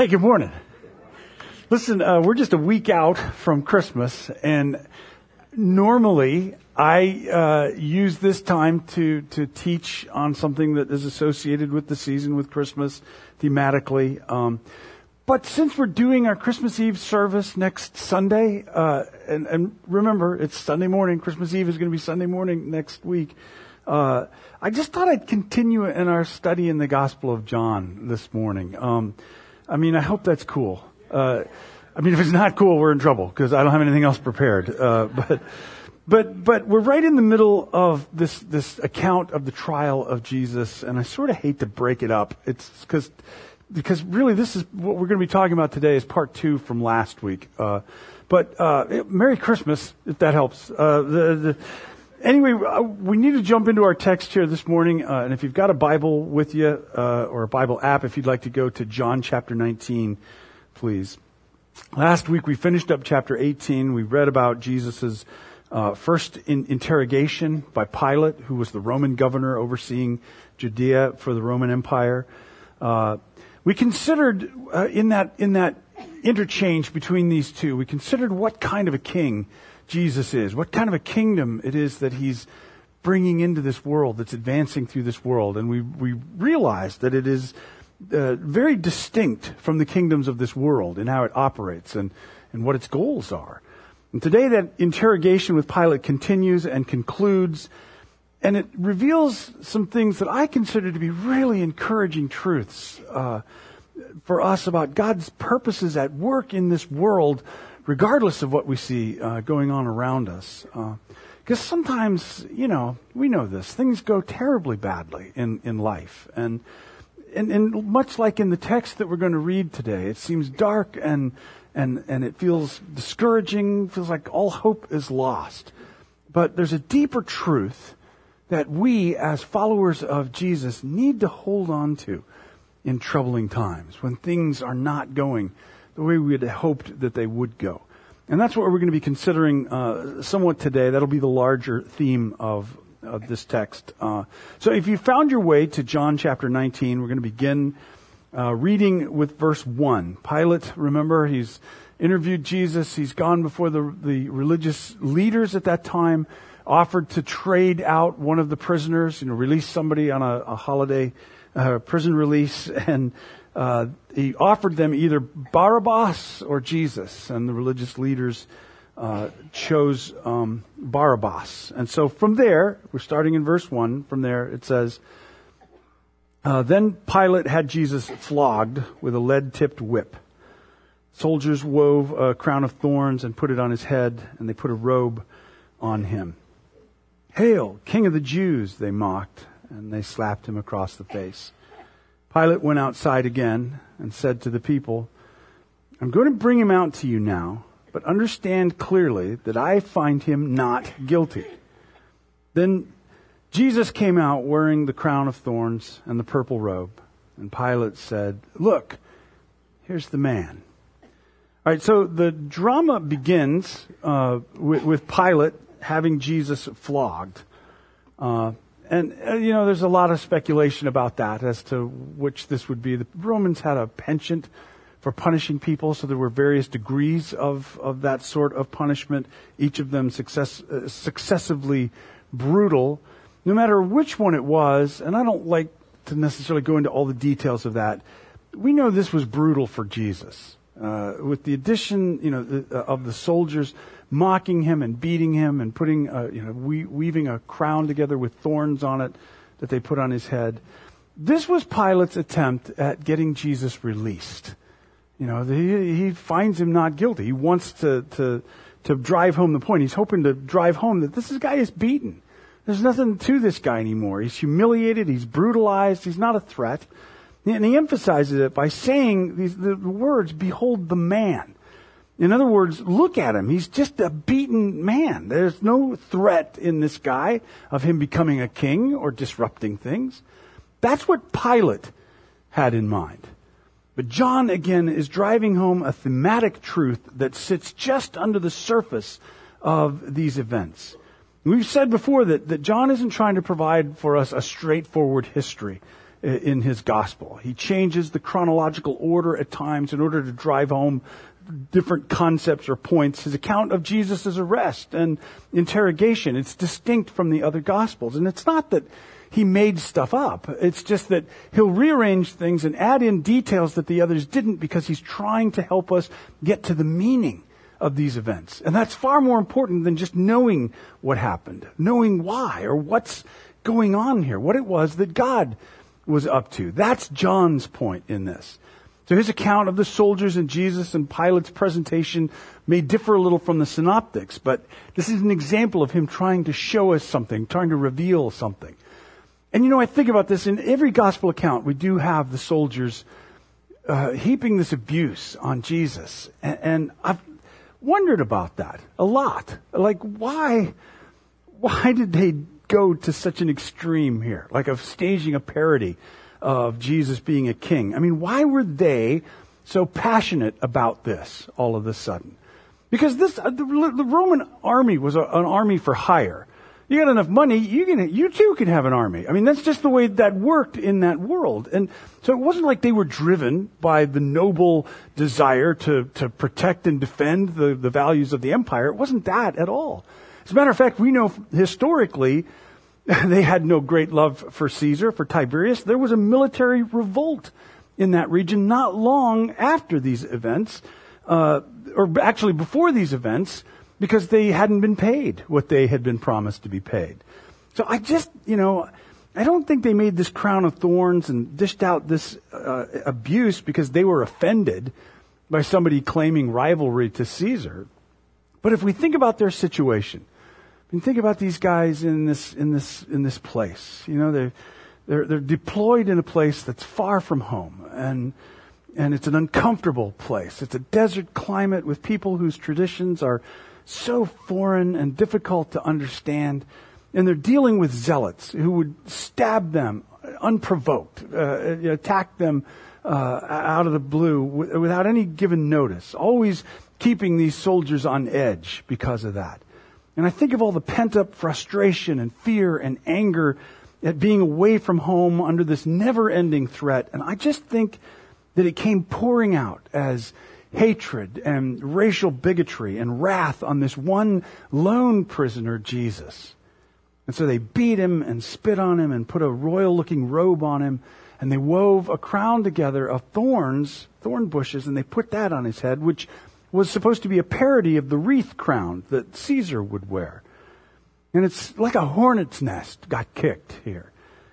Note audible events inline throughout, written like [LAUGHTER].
Hey, good morning. Listen, uh, we're just a week out from Christmas, and normally I uh, use this time to to teach on something that is associated with the season, with Christmas, thematically. Um, but since we're doing our Christmas Eve service next Sunday, uh, and, and, remember, it's Sunday morning. Christmas Eve is going to be Sunday morning next week. Uh, I just thought I'd continue in our study in the Gospel of John this morning. Um, I mean, I hope that's cool. Uh, I mean, if it's not cool, we're in trouble because I don't have anything else prepared. Uh, but, but, but we're right in the middle of this, this account of the trial of Jesus, and I sort of hate to break it up. It's because, because really this is what we're going to be talking about today is part two from last week. Uh, but, uh, Merry Christmas, if that helps. Uh, the, the, anyway, uh, we need to jump into our text here this morning. Uh, and if you've got a Bible with you, uh, or a Bible app, if you'd like to go to John chapter 19, please. Last week we finished up chapter 18. We read about Jesus' uh, first in interrogation by Pilate, who was the Roman governor overseeing Judea for the Roman Empire. Uh, we considered uh, in that in that interchange between these two, we considered what kind of a king Jesus is, what kind of a kingdom it is that he's bringing into this world, that's advancing through this world. And we, we realized that it is uh, very distinct from the kingdoms of this world in how it operates and, and what its goals are. And today that interrogation with Pilate continues and concludes, and it reveals some things that I consider to be really encouraging truths uh, for us about God's purposes at work in this world regardless of what we see uh, going on around us. Because uh, sometimes, you know, we know this, things go terribly badly in, in life. And, and, and much like in the text that we're going to read today, it seems dark and, and, and it feels discouraging, feels like all hope is lost. But there's a deeper truth that we, as followers of Jesus, need to hold on to in troubling times when things are not going the way we had hoped that they would go. And that's what we're going to be considering uh, somewhat today. That'll be the larger theme of, of this text. Uh, so if you found your way to John chapter 19, we're going to begin uh, reading with verse 1. Pilate, remember, he's interviewed Jesus. He's gone before the, the religious leaders at that time, offered to trade out one of the prisoners, you know, release somebody on a, a holiday uh, prison release. [LAUGHS] And uh, he offered them either Barabbas or Jesus, and the religious leaders uh, chose um, Barabbas. And so from there, we're starting in verse 1, from there it says, uh, Then Pilate had Jesus flogged with a lead tipped whip. Soldiers wove a crown of thorns and put it on his head, and they put a robe on him. Hail, King of the Jews, they mocked, and they slapped him across the face. Pilate went outside again and said to the people, I'm going to bring him out to you now, but understand clearly that I find him not guilty. Then Jesus came out wearing the crown of thorns and the purple robe. And Pilate said, Look, here's the man. All right, so the drama begins uh, with, with, Pilate having Jesus flogged. Uh, and, uh, you know, there's a lot of speculation about that as to which this would be. The Romans had a penchant for punishing people, so there were various degrees of, of that sort of punishment, each of them success, uh, successively brutal. No matter which one it was, and I don't like to necessarily go into all the details of that, we know this was brutal for Jesus. Uh, with the addition, you know, the, uh, of the soldiers mocking him and beating him and putting, uh, you know, we- weaving a crown together with thorns on it that they put on his head. This was Pilate's attempt at getting Jesus released. You know, he, he finds him not guilty. He wants to, to, to drive home the point. He's hoping to drive home that this guy is beaten. There's nothing to this guy anymore. He's humiliated. He's brutalized. He's not a threat. And he emphasizes it by saying these, the words, behold the man. In other words, look at him. He's just a beaten man. There's no threat in this guy of him becoming a king or disrupting things. That's what Pilate had in mind. But John, again, is driving home a thematic truth that sits just under the surface of these events. We've said before that, that John isn't trying to provide for us a straightforward history. Uh, in his gospel. He changes the chronological order at times in order to drive home different concepts or points. His account of Jesus' arrest and interrogation, it's distinct from the other gospels. And it's not that he made stuff up. It's just that he'll rearrange things and add in details that the others didn't because he's trying to help us get to the meaning of these events. And that's far more important than just knowing what happened, knowing why or what's going on here, what it was that God was up to. That's John's point in this. So his account of the soldiers and Jesus and Pilate's presentation may differ a little from the synoptics, but this is an example of him trying to show us something, trying to reveal something. And you know, I think about this in every gospel account, we do have the soldiers uh, heaping this abuse on Jesus. And, and I've wondered about that a lot. Like, why, why did they go to such an extreme here, like of staging a parody of Jesus being a king. I mean, why were they so passionate about this all of a sudden? Because this, uh, the, the, Roman army was a, an army for hire. You got enough money, you can, you too can have an army. I mean, that's just the way that worked in that world. And so it wasn't like they were driven by the noble desire to, to protect and defend the, the values of the empire. It wasn't that at all. As a matter of fact, we know historically [LAUGHS] they had no great love for Caesar, for Tiberius. There was a military revolt in that region not long after these events, uh, or actually before these events, because they hadn't been paid what they had been promised to be paid. So I just, you know, I don't think they made this crown of thorns and dished out this uh, abuse because they were offended by somebody claiming rivalry to Caesar. But if we think about their situation, mean, think about these guys in this, in this, in this place. You know, they're, they're, they're deployed in a place that's far from home and, and it's an uncomfortable place. It's a desert climate with people whose traditions are so foreign and difficult to understand. And they're dealing with zealots who would stab them unprovoked, uh, attack them uh, out of the blue without any given notice, always keeping these soldiers on edge because of that. And I think of all the pent up frustration and fear and anger at being away from home under this never ending threat. And I just think that it came pouring out as hatred and racial bigotry and wrath on this one lone prisoner, Jesus. And so they beat him and spit on him and put a royal looking robe on him. And they wove a crown together of thorns, thorn bushes, and they put that on his head, which was supposed to be a parody of the wreath crown that Caesar would wear. And it's like a hornet's nest got kicked here.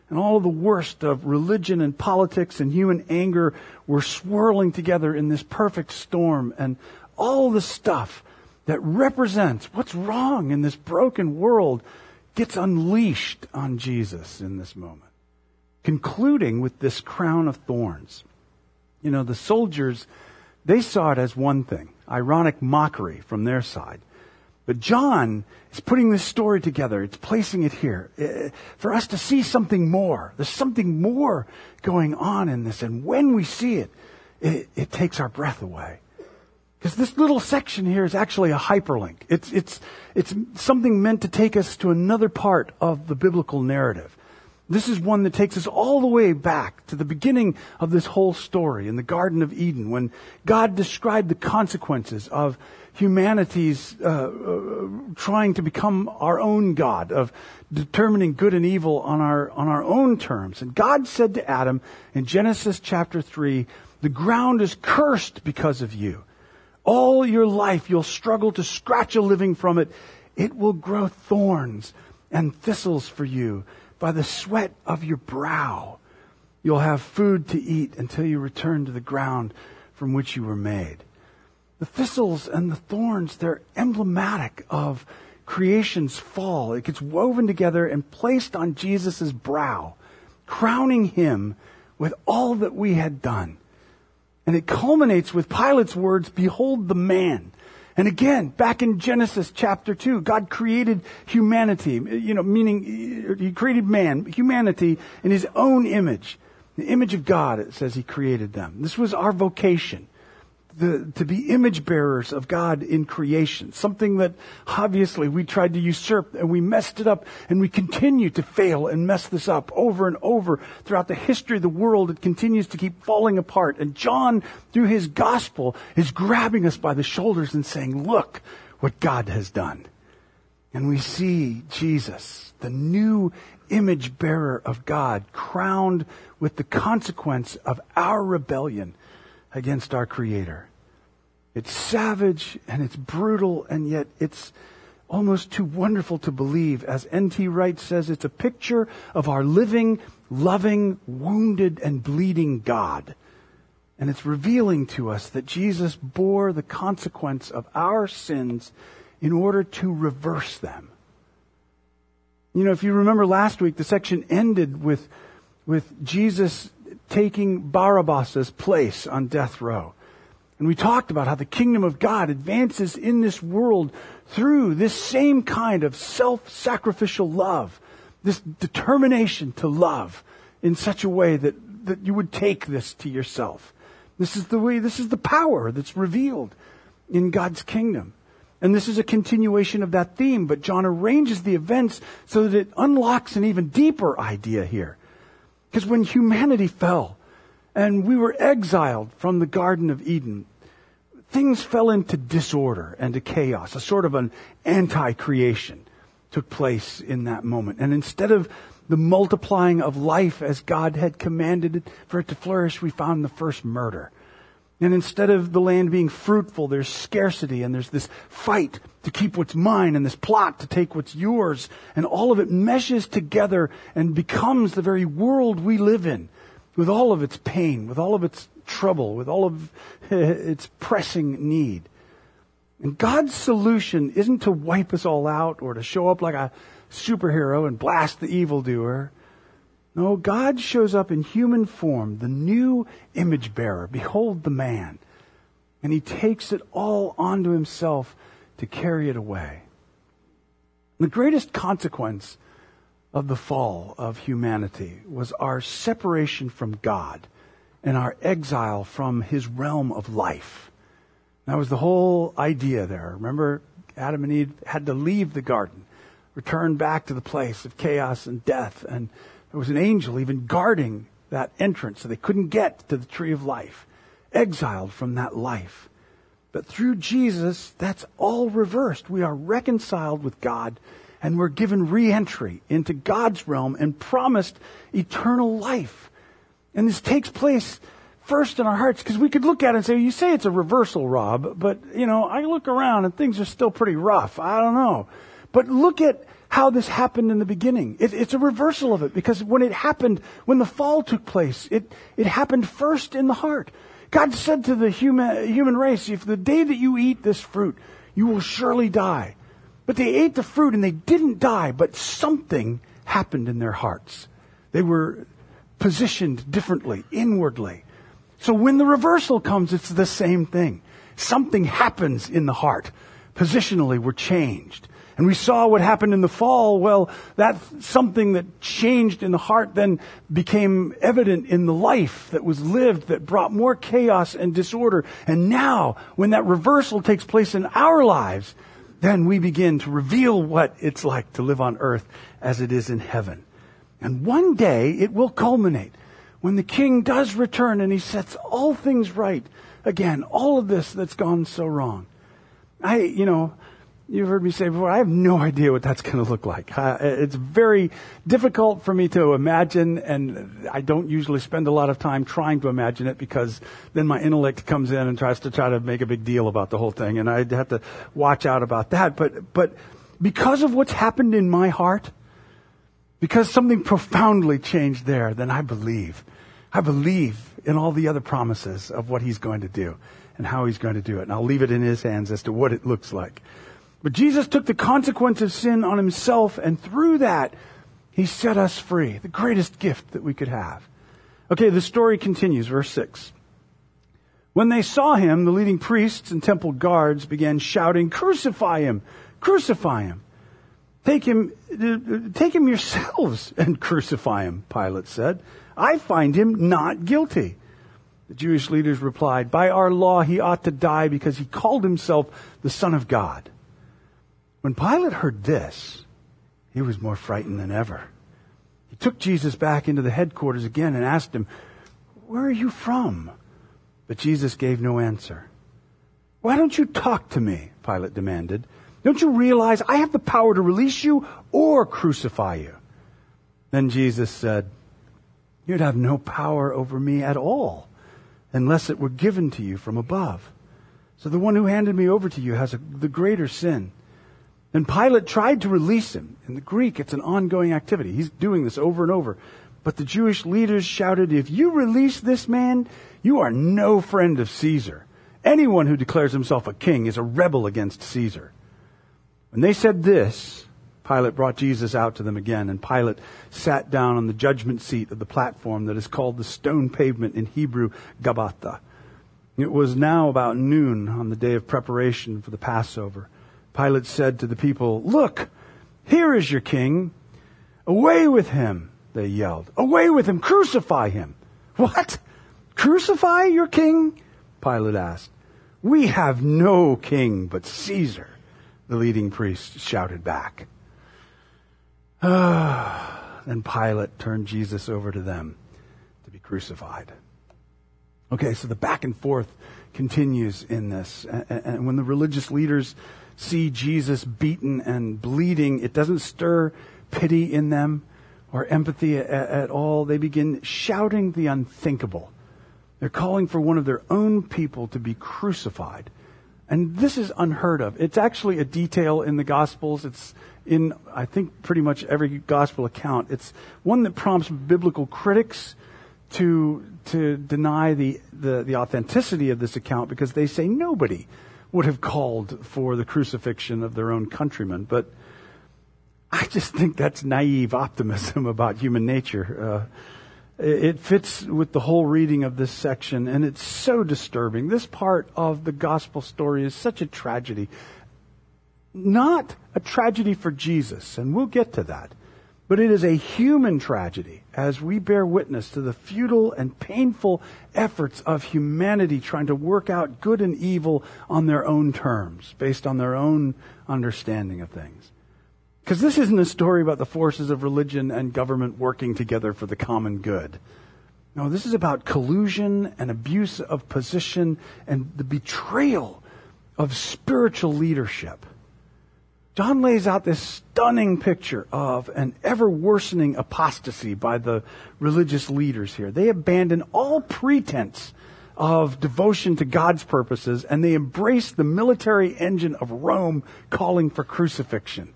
And all the worst of religion and politics and human anger were swirling together in this perfect storm. And all the stuff that represents what's wrong in this broken world gets unleashed on Jesus in this moment. Concluding with this crown of thorns. You know, the soldiers, they saw it as one thing ironic mockery from their side. But John is putting this story together. It's placing it here uh, for us to see something more. There's something more going on in this. And when we see it, it, it takes our breath away. Because this little section here is actually a hyperlink. It's, it's, it's something meant to take us to another part of the biblical narrative. This is one that takes us all the way back to the beginning of this whole story in the Garden of Eden when God described the consequences of humanity's uh, uh, trying to become our own God, of determining good and evil on our, on our own terms. And God said to Adam in Genesis chapter 3, the ground is cursed because of you. All your life you'll struggle to scratch a living from it. It will grow thorns and thistles for you by the sweat of your brow. You'll have food to eat until you return to the ground from which you were made. The thistles and the thorns, they're emblematic of creation's fall. It gets woven together and placed on Jesus' brow, crowning him with all that we had done. And it culminates with Pilate's words, Behold the man. And again, back in Genesis chapter 2, God created humanity, you know, meaning uh, He created man, humanity in His own image. The image of God, it says He created them. This was our vocation. The, to be image bearers of God in creation. Something that obviously we tried to usurp and we messed it up and we continue to fail and mess this up over and over throughout the history of the world. It continues to keep falling apart. And John, through his gospel, is grabbing us by the shoulders and saying, look what God has done. And we see Jesus, the new image bearer of God, crowned with the consequence of our rebellion against our Creator. It's savage and it's brutal, and yet it's almost too wonderful to believe. As N.T. Wright says, it's a picture of our living, loving, wounded, and bleeding God. And it's revealing to us that Jesus bore the consequence of our sins in order to reverse them. You know, if you remember last week, the section ended with, with Jesus taking Barabbas' place on death row. And we talked about how the kingdom of God advances in this world through this same kind of self-sacrificial love, this determination to love in such a way that, that you would take this to yourself. This is the way, this is the power that's revealed in God's kingdom. And this is a continuation of that theme, but John arranges the events so that it unlocks an even deeper idea here. Because when humanity fell and we were exiled from the Garden of Eden, things fell into disorder and to chaos. A sort of an anti-creation took place in that moment. And instead of the multiplying of life as God had commanded for it to flourish, we found the first murder. And instead of the land being fruitful, there's scarcity and there's this fight to keep what's mine and this plot to take what's yours. And all of it meshes together and becomes the very world we live in with all of its pain, with all of its trouble, with all of [LAUGHS] its pressing need. And God's solution isn't to wipe us all out or to show up like a superhero and blast the evildoer. No, God shows up in human form, the new image bearer. Behold the man. And he takes it all onto himself to carry it away. The greatest consequence of the fall of humanity was our separation from God and our exile from his realm of life. That was the whole idea there. Remember, Adam and Eve had to leave the garden, return back to the place of chaos and death and there was an angel even guarding that entrance so they couldn't get to the tree of life, exiled from that life. But through Jesus, that's all reversed. We are reconciled with God and we're given re-entry into God's realm and promised eternal life. And this takes place first in our hearts because we could look at it and say, you say it's a reversal, Rob, but you know, I look around and things are still pretty rough. I don't know. But look at how this happened in the beginning. It, it's a reversal of it because when it happened, when the fall took place, it, it happened first in the heart. God said to the human, human race, if the day that you eat this fruit, you will surely die. But they ate the fruit and they didn't die, but something happened in their hearts. They were positioned differently, inwardly. So when the reversal comes, it's the same thing. Something happens in the heart. Positionally, we're changed. And we saw what happened in the fall. Well, that's something that changed in the heart then became evident in the life that was lived that brought more chaos and disorder. And now, when that reversal takes place in our lives, then we begin to reveal what it's like to live on earth as it is in heaven. And one day it will culminate when the king does return and he sets all things right. Again, all of this that's gone so wrong. I, you know, You've heard me say before, I have no idea what that's going to look like. Uh, it's very difficult for me to imagine, and I don't usually spend a lot of time trying to imagine it because then my intellect comes in and tries to try to make a big deal about the whole thing, and I have to watch out about that. But, but because of what's happened in my heart, because something profoundly changed there, then I believe. I believe in all the other promises of what he's going to do and how he's going to do it. And I'll leave it in his hands as to what it looks like. But Jesus took the consequence of sin on himself, and through that, he set us free. The greatest gift that we could have. Okay, the story continues, verse 6. When they saw him, the leading priests and temple guards began shouting, Crucify him! Crucify him! Take him, take him yourselves and crucify him, Pilate said. I find him not guilty. The Jewish leaders replied, By our law, he ought to die because he called himself the Son of God. When Pilate heard this, he was more frightened than ever. He took Jesus back into the headquarters again and asked him, Where are you from? But Jesus gave no answer. Why don't you talk to me? Pilate demanded. Don't you realize I have the power to release you or crucify you? Then Jesus said, You'd have no power over me at all unless it were given to you from above. So the one who handed me over to you has a, the greater sin. And Pilate tried to release him. In the Greek, it's an ongoing activity. He's doing this over and over. But the Jewish leaders shouted, If you release this man, you are no friend of Caesar. Anyone who declares himself a king is a rebel against Caesar. When they said this, Pilate brought Jesus out to them again, and Pilate sat down on the judgment seat of the platform that is called the stone pavement in Hebrew, Gabbatha. It was now about noon on the day of preparation for the Passover. Pilate said to the people, Look, here is your king. Away with him, they yelled. Away with him, crucify him. [LAUGHS] What? Crucify your king? Pilate asked. We have no king but Caesar, the leading priest shouted back. [SIGHS] then Pilate turned Jesus over to them to be crucified. Okay, so the back and forth continues in this. And when the religious leaders see Jesus beaten and bleeding, it doesn't stir pity in them or empathy at, all. They begin shouting the unthinkable. They're calling for one of their own people to be crucified. And this is unheard of. It's actually a detail in the Gospels. It's in, I think, pretty much every Gospel account. It's one that prompts biblical critics to, to deny the, the, the authenticity of this account because they say nobody would have called for the crucifixion of their own countrymen. But I just think that's naive optimism about human nature. Uh, it fits with the whole reading of this section, and it's so disturbing. This part of the gospel story is such a tragedy. Not a tragedy for Jesus, and we'll get to that, but it is a human tragedy as we bear witness to the futile and painful efforts of humanity trying to work out good and evil on their own terms, based on their own understanding of things. Because this isn't a story about the forces of religion and government working together for the common good. No, this is about collusion and abuse of position and the betrayal of spiritual leadership. John lays out this stunning picture of an ever worsening apostasy by the religious leaders here. They abandon all pretense of devotion to God's purposes and they embrace the military engine of Rome calling for crucifixion.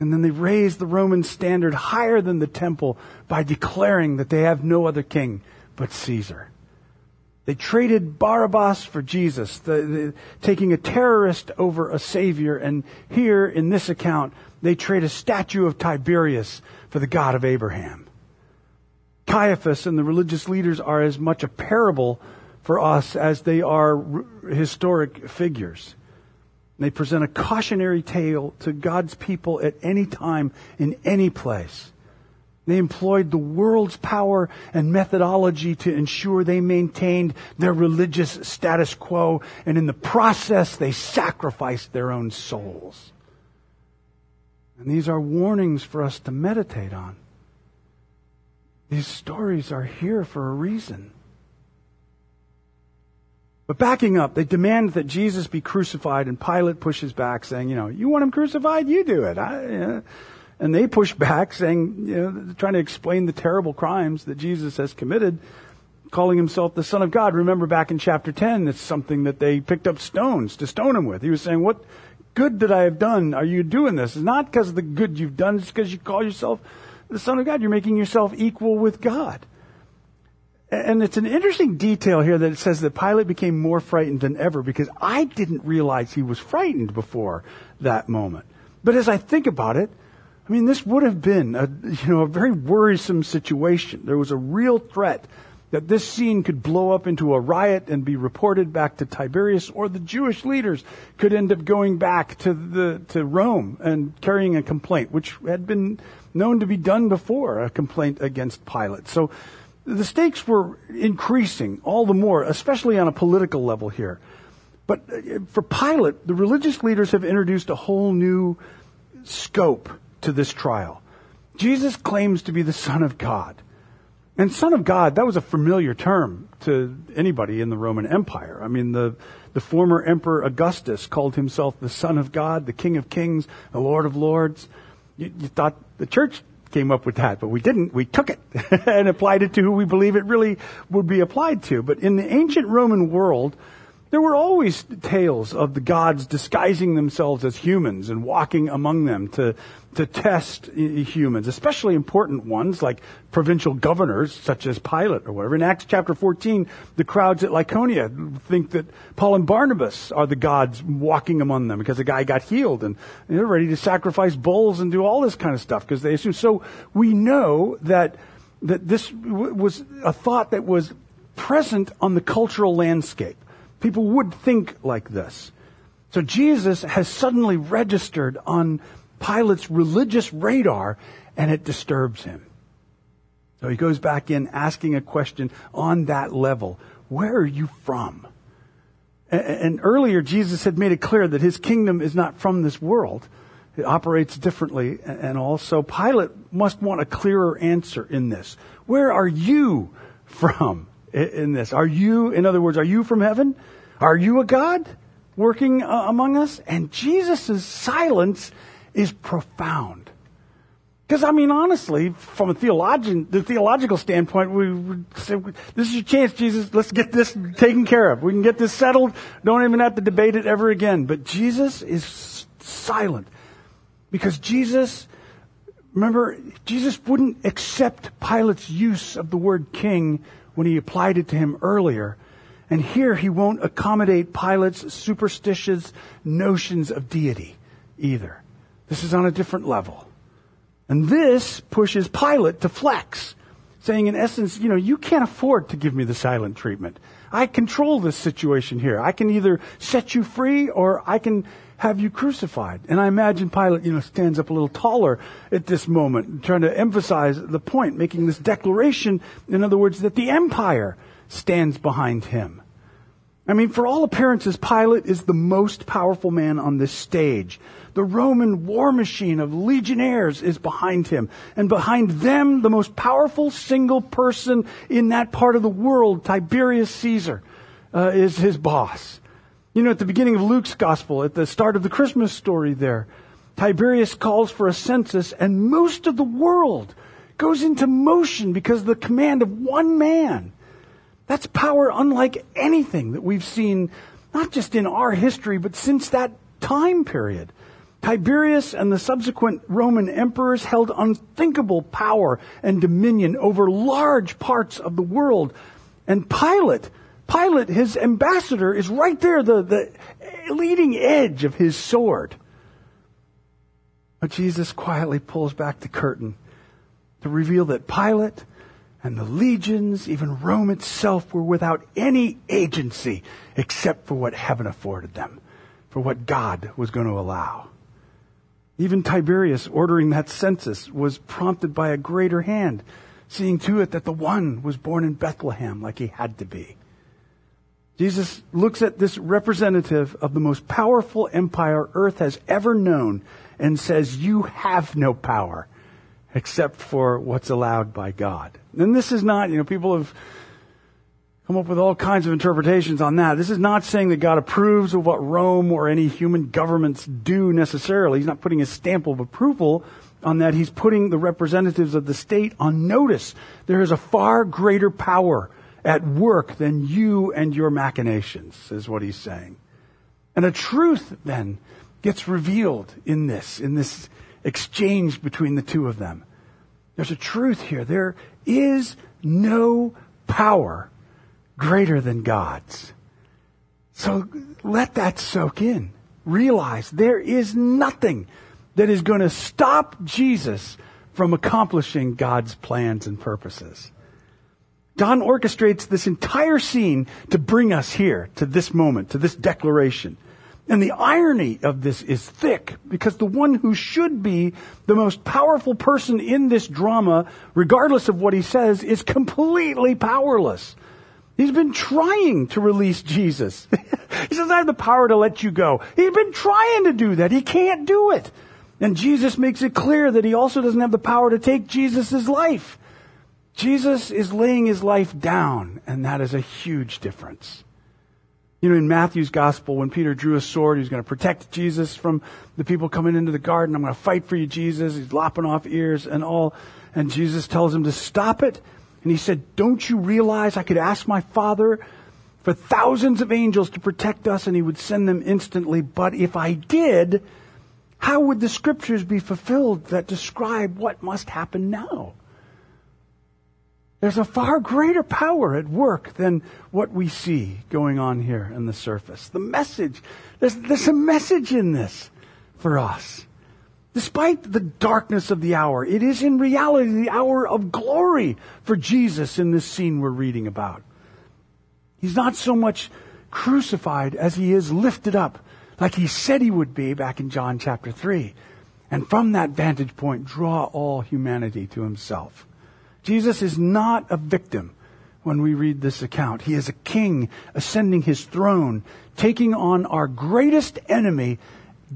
And then they raise the Roman standard higher than the temple by declaring that they have no other king but Caesar. They traded Barabbas for Jesus, the, the, taking a terrorist over a savior. And here in this account, they trade a statue of Tiberius for the God of Abraham. Caiaphas and the religious leaders are as much a parable for us as they are historic figures. They present a cautionary tale to God's people at any time, in any place. They employed the world's power and methodology to ensure they maintained their religious status quo, and in the process, they sacrificed their own souls. And these are warnings for us to meditate on. These stories are here for a reason. But backing up, they demand that Jesus be crucified, and Pilate pushes back, saying, You know, you want him crucified? You do it. I, And they push back, saying, you know, trying to explain the terrible crimes that Jesus has committed, calling himself the Son of God. Remember back in chapter 10, it's something that they picked up stones to stone him with. He was saying, What good that I have done are you doing this? It's not because of the good you've done, it's because you call yourself the Son of God. You're making yourself equal with God. And it's an interesting detail here that it says that Pilate became more frightened than ever because I didn't realize he was frightened before that moment. But as I think about it, I mean, this would have been a, you know, a very worrisome situation. There was a real threat that this scene could blow up into a riot and be reported back to Tiberius or the Jewish leaders could end up going back to the, to Rome and carrying a complaint, which had been known to be done before, a complaint against Pilate. So the stakes were increasing all the more, especially on a political level here. But uh, for Pilate, the religious leaders have introduced a whole new scope to this trial. Jesus claims to be the Son of God. And Son of God, that was a familiar term to anybody in the Roman Empire. I mean, the, the former Emperor Augustus called himself the Son of God, the King of Kings, the Lord of Lords. You, you thought the church came up with that, but we didn't. We took it [LAUGHS] and applied it to who we believe it really would be applied to. But in the ancient Roman world, there were always tales of the gods disguising themselves as humans and walking among them to, to test humans, especially important ones like provincial governors such as Pilate or whatever. In Acts chapter 14, the crowds at Lycaonia think that Paul and Barnabas are the gods walking among them because the guy got healed and they're ready to sacrifice bulls and do all this kind of stuff because they assume. So we know that, that this was a thought that was present on the cultural landscape. People would think like this. So Jesus has suddenly registered on Pilate's religious radar and it disturbs him. So he goes back in asking a question on that level. Where are you from? And earlier Jesus had made it clear that his kingdom is not from this world. It operates differently and also Pilate must want a clearer answer in this. Where are you from? in this? Are you, in other words, are you from heaven? Are you a God working uh, among us? And Jesus' silence is profound. Because I mean, honestly, from a theologian, the theological standpoint, we would say, "This is your chance, Jesus. Let's get this taken care of. We can get this settled. Don't even have to debate it ever again." But Jesus is silent because Jesus, remember, Jesus wouldn't accept Pilate's use of the word king when he applied it to him earlier. And here he won't accommodate Pilate's superstitious notions of deity either. This is on a different level. And this pushes Pilate to flex, saying in essence, you know, you can't afford to give me the silent treatment. I control this situation here. I can either set you free or I can have you crucified. And I imagine Pilate, you know, stands up a little taller at this moment, trying to emphasize the point, making this declaration, in other words, that the empire stands behind him. I mean, for all appearances, Pilate is the most powerful man on this stage. The Roman war machine of legionnaires is behind him. And behind them, the most powerful single person in that part of the world, Tiberius Caesar, uh, is his boss. You know, at the beginning of Luke's gospel, at the start of the Christmas story there, Tiberius calls for a census and most of the world goes into motion because of the command of one man. That's power unlike anything that we've seen, not just in our history, but since that time period. Tiberius and the subsequent Roman emperors held unthinkable power and dominion over large parts of the world. And Pilate Pilate, his ambassador, is right there, the, the leading edge of his sword. But Jesus quietly pulls back the curtain to reveal that Pilate and the legions, even Rome itself, were without any agency except for what heaven afforded them, for what God was going to allow. Even Tiberius ordering that census was prompted by a greater hand, seeing to it that the one was born in Bethlehem like he had to be. Jesus looks at this representative of the most powerful empire earth has ever known and says, You have no power except for what's allowed by God. And this is not, you know, people have come up with all kinds of interpretations on that. This is not saying that God approves of what Rome or any human governments do necessarily. He's not putting a stamp of approval on that. He's putting the representatives of the state on notice. There is a far greater power at work than you and your machinations, is what he's saying. And a truth then gets revealed in this, in this exchange between the two of them. There's a truth here. There is no power greater than God's. So let that soak in. Realize there is nothing that is going to stop Jesus from accomplishing God's plans and purposes. John orchestrates this entire scene to bring us here, to this moment, to this declaration. And the irony of this is thick because the one who should be the most powerful person in this drama, regardless of what he says, is completely powerless. He's been trying to release Jesus. [LAUGHS] he says, I have the power to let you go. He's been trying to do that. He can't do it. And Jesus makes it clear that he also doesn't have the power to take Jesus' life. Jesus is laying his life down, and that is a huge difference. You know, in Matthew's gospel, when Peter drew a sword, he was going to protect Jesus from the people coming into the garden. I'm going to fight for you, Jesus. He's lopping off ears and all. And Jesus tells him to stop it. And he said, Don't you realize I could ask my Father for thousands of angels to protect us and he would send them instantly? But if I did, how would the scriptures be fulfilled that describe what must happen now? There's a far greater power at work than what we see going on here on the surface. The message, there's, there's a message in this for us. Despite the darkness of the hour, it is in reality the hour of glory for Jesus in this scene we're reading about. He's not so much crucified as he is lifted up, like he said he would be back in John chapter 3. And from that vantage point, draw all humanity to himself. Jesus is not a victim when we read this account. He is a king ascending his throne, taking on our greatest enemy,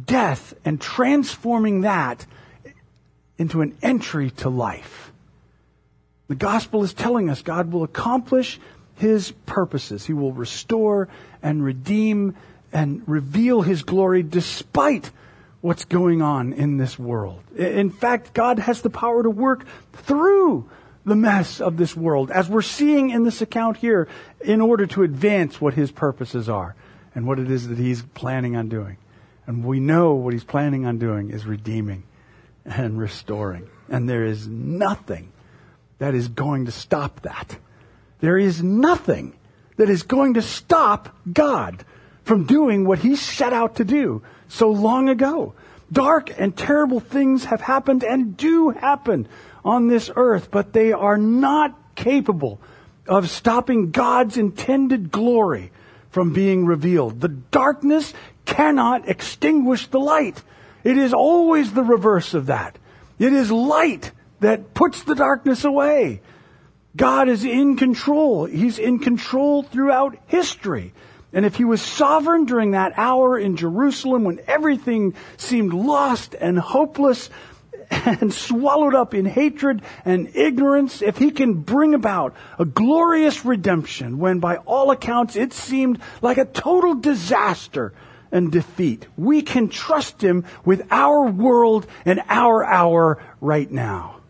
death, and transforming that into an entry to life. The gospel is telling us God will accomplish his purposes. He will restore and redeem and reveal his glory despite what's going on in this world. In fact, God has the power to work through the mess of this world, as we're seeing in this account here, in order to advance what his purposes are and what it is that he's planning on doing. And we know what he's planning on doing is redeeming and restoring. And there is nothing that is going to stop that. There is nothing that is going to stop God from doing what he set out to do so long ago. Dark and terrible things have happened and do happen on this earth, but they are not capable of stopping God's intended glory from being revealed. The darkness cannot extinguish the light. It is always the reverse of that. It is light that puts the darkness away. God is in control. He's in control throughout history. And if he was sovereign during that hour in Jerusalem when everything seemed lost and hopeless, and swallowed up in hatred and ignorance, if he can bring about a glorious redemption when by all accounts it seemed like a total disaster and defeat, we can trust him with our world and our hour right now.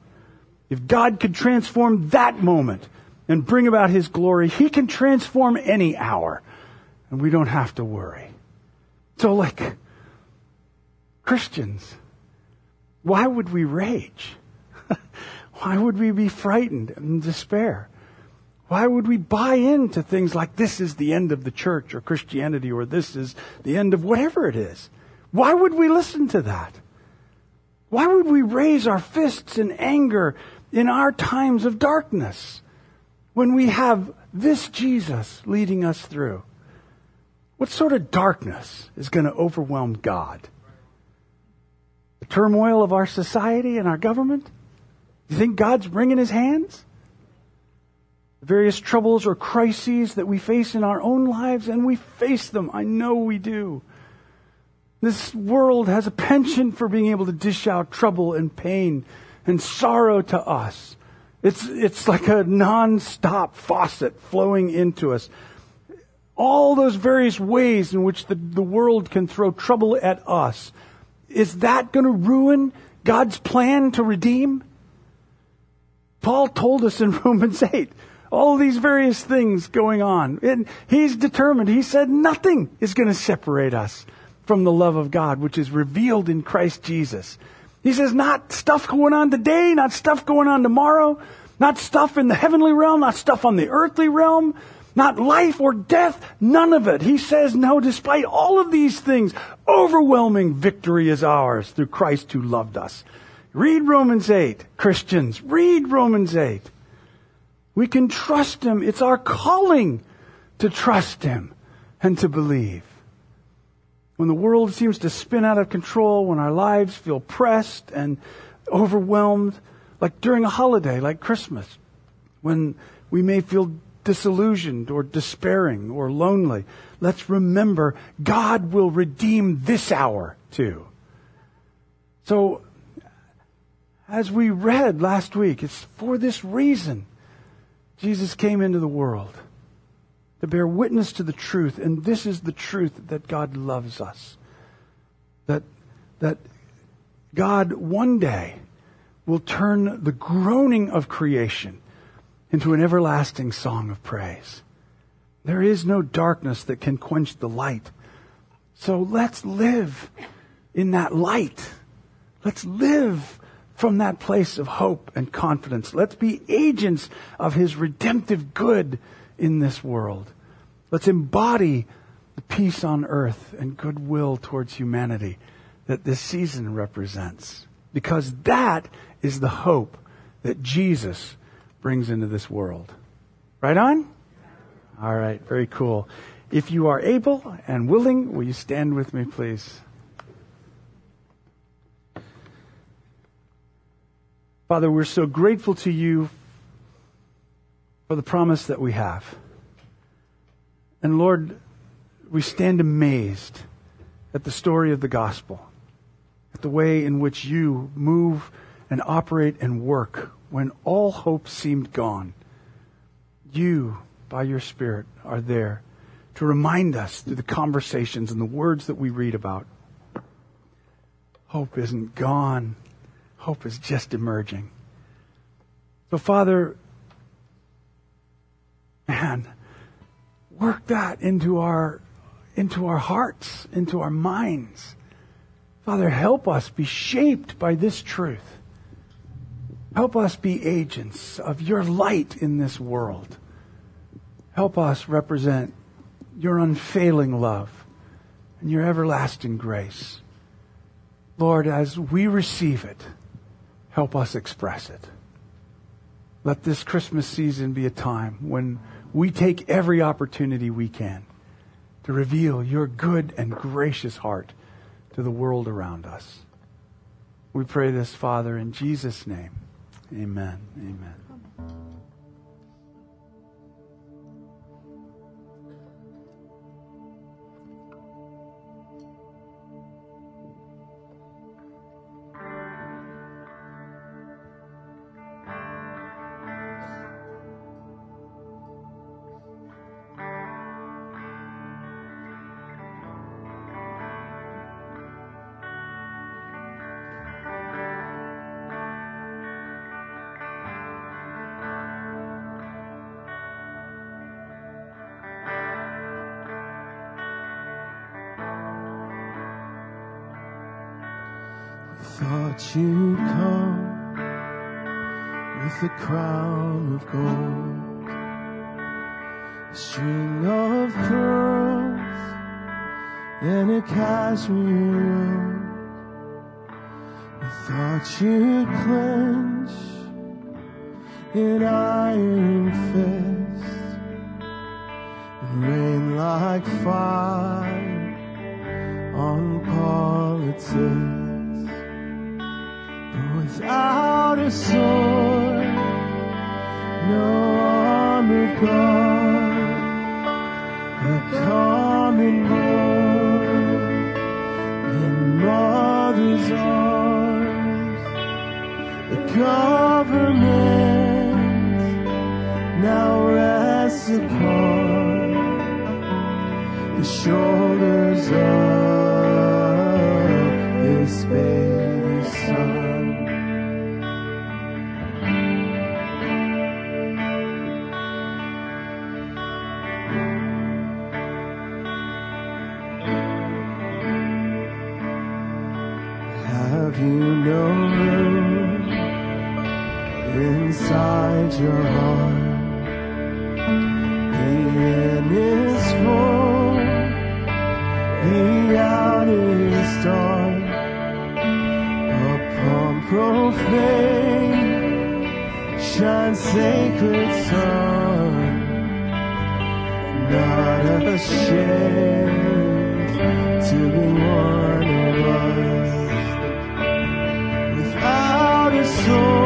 If God could transform that moment and bring about his glory, he can transform any hour and we don't have to worry. So like Christians, why would we rage? [LAUGHS] Why would we be frightened and despair? Why would we buy into things like this is the end of the church or Christianity or this is the end of whatever it is? Why would we listen to that? Why would we raise our fists in anger in our times of darkness when we have this Jesus leading us through? What sort of darkness is going to overwhelm God? Turmoil of our society and our government? You think God's wringing his hands? The various troubles or crises that we face in our own lives, and we face them. I know we do. This world has a penchant for being able to dish out trouble and pain and sorrow to us. It's, it's like a non-stop faucet flowing into us. All those various ways in which the, the world can throw trouble at us is that going to ruin God's plan to redeem? Paul told us in [LAUGHS] Romans 8 all these various things going on. And he's determined. He said nothing is going to separate us from the love of God, which is revealed in Christ Jesus. He says not stuff going on today, not stuff going on tomorrow, not stuff in the heavenly realm, not stuff on the earthly realm, not life or death, none of it. He says, no, despite all of these things, overwhelming victory is ours through Christ who loved us. Read Romans 8, Christians. Read Romans 8. We can trust Him. It's our calling to trust Him and to believe. when the world seems to spin out of control, when our lives feel pressed and overwhelmed, like during a holiday like Christmas, when we may feel disillusioned or despairing or lonely, let's remember God will redeem this hour too. So, as we read last week, it's for this reason Jesus came into the world to bear witness to the truth. And this is the truth that God loves us. That, that God one day will turn the groaning of creation into an everlasting song of praise. There is no darkness that can quench the light. So let's live in that light. Let's live from that place of hope and confidence. Let's be agents of His redemptive good in this world. Let's embody the peace on earth and goodwill towards humanity that this season represents. Because that is the hope that Jesus brings into this world. Right on? All right, very cool. If you are able and willing, will you stand with me, please? Father, we're so grateful to you for the promise that we have. And Lord, we stand amazed at the story of the gospel, at the way in which you move and operate and work when all hope seemed gone. You, by your Spirit, are there to remind us through the conversations and the words that we read about. Hope isn't gone. Hope is just emerging. So, Father, man, work that into our, into our hearts, into our minds. Father, help us be shaped by this truth. Help us be agents of your light in this world. Help us represent your unfailing love and your everlasting grace. Lord, as we receive it, help us express it. Let this Christmas season be a time when we take every opportunity we can to reveal your good and gracious heart to the world around us. We pray this, Father, in Jesus' name. Amen. Amen. An iron fist and rain like fire on politics. But without a sword, no armored guard, a common boy in mother's arms, government now rests upon the shoulders of this baby son. Have you no room inside your heart? In his full, the out is dark, upon profane shines sacred sun, not a ashamed to be one of us, without a soul.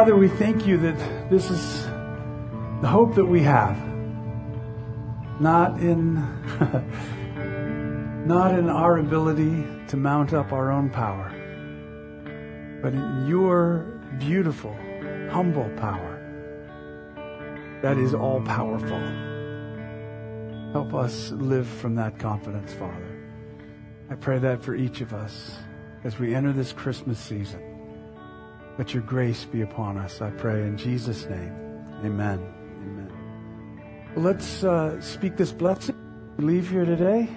Father, we thank you that this is the hope that we have. Not in [LAUGHS] not in our ability to mount up our own power, but in your beautiful, humble power that is all powerful. Help us live from that confidence, Father. I pray that for each of us as we enter this Christmas season. Let your grace be upon us, I pray in Jesus' name. Amen. Amen. Well, let's uh, speak this blessing. Leave here today.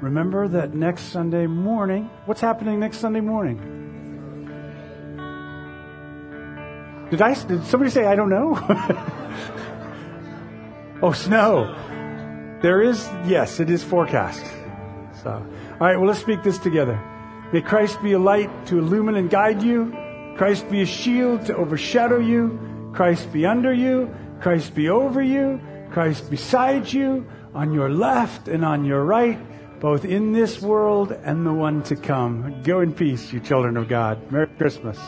Remember that next Sunday morning, what's happening next Sunday morning? Did I? Did somebody say I don't know? [LAUGHS] oh, snow. There is, yes, it is forecast. So, all right, well, let's speak this together. May Christ be a light to illumine and guide you. Christ be a shield to overshadow you. Christ be under you. Christ be over you. Christ beside you, on your left and on your right, both in this world and the one to come. Go in peace, you children of God. Merry Christmas.